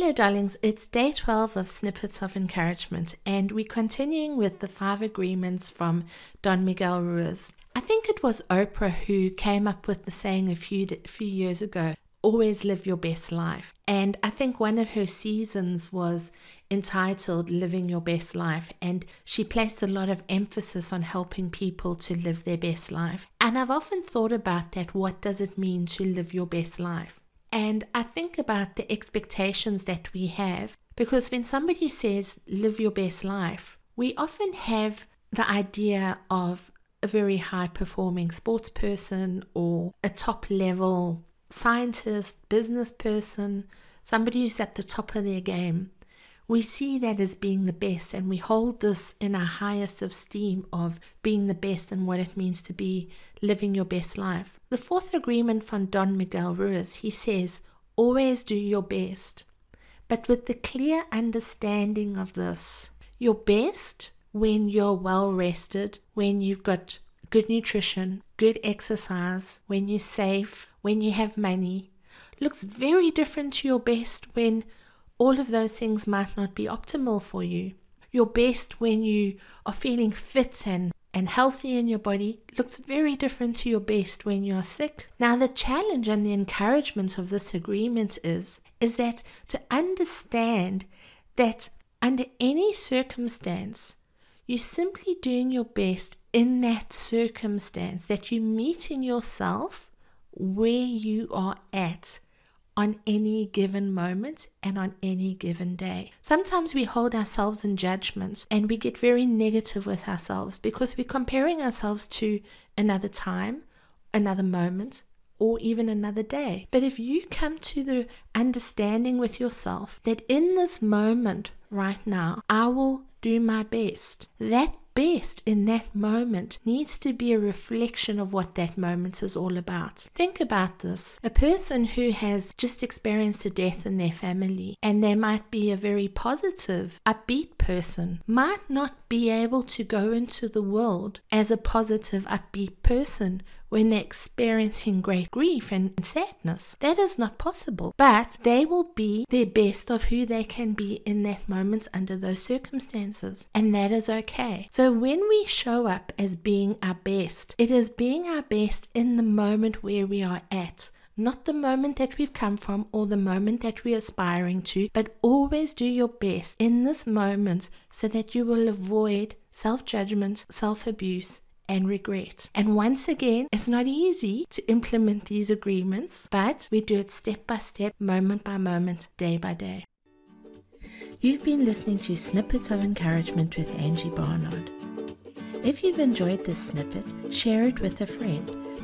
Hello, darlings. It's day 12 of Snippets of Encouragement, and we're continuing with the five agreements from Don Miguel Ruiz. I think it was Oprah who came up with the saying a few, a few years ago always live your best life. And I think one of her seasons was entitled Living Your Best Life, and she placed a lot of emphasis on helping people to live their best life. And I've often thought about that what does it mean to live your best life? And I think about the expectations that we have because when somebody says live your best life, we often have the idea of a very high performing sports person or a top level scientist, business person, somebody who's at the top of their game we see that as being the best, and we hold this in our highest esteem of being the best and what it means to be living your best life. The fourth agreement from Don Miguel Ruiz, he says, always do your best, but with the clear understanding of this. Your best when you're well rested, when you've got good nutrition, good exercise, when you're safe, when you have money, looks very different to your best when all of those things might not be optimal for you. Your best when you are feeling fit and, and healthy in your body looks very different to your best when you are sick. Now, the challenge and the encouragement of this agreement is, is that to understand that under any circumstance, you're simply doing your best in that circumstance, that you meet in yourself where you are at on any given moment and on any given day. Sometimes we hold ourselves in judgment and we get very negative with ourselves because we're comparing ourselves to another time, another moment, or even another day. But if you come to the understanding with yourself that in this moment right now, I will do my best, that best in that moment needs to be a reflection of what that moment is all about. Think about this a person who has just experienced a death in their family, and they might be a very positive, upbeat person, might not be able to go into the world as a positive, upbeat person when they're experiencing great grief and sadness. That is not possible. But they will be their best of who they can be in that moment under those circumstances. And that is okay. So when we show up as being our best, it is being our best in the moment where we are at not the moment that we've come from or the moment that we're aspiring to, but always do your best in this moment so that you will avoid self judgment, self abuse, and regret. And once again, it's not easy to implement these agreements, but we do it step by step, moment by moment, day by day. You've been listening to Snippets of Encouragement with Angie Barnard. If you've enjoyed this snippet, share it with a friend.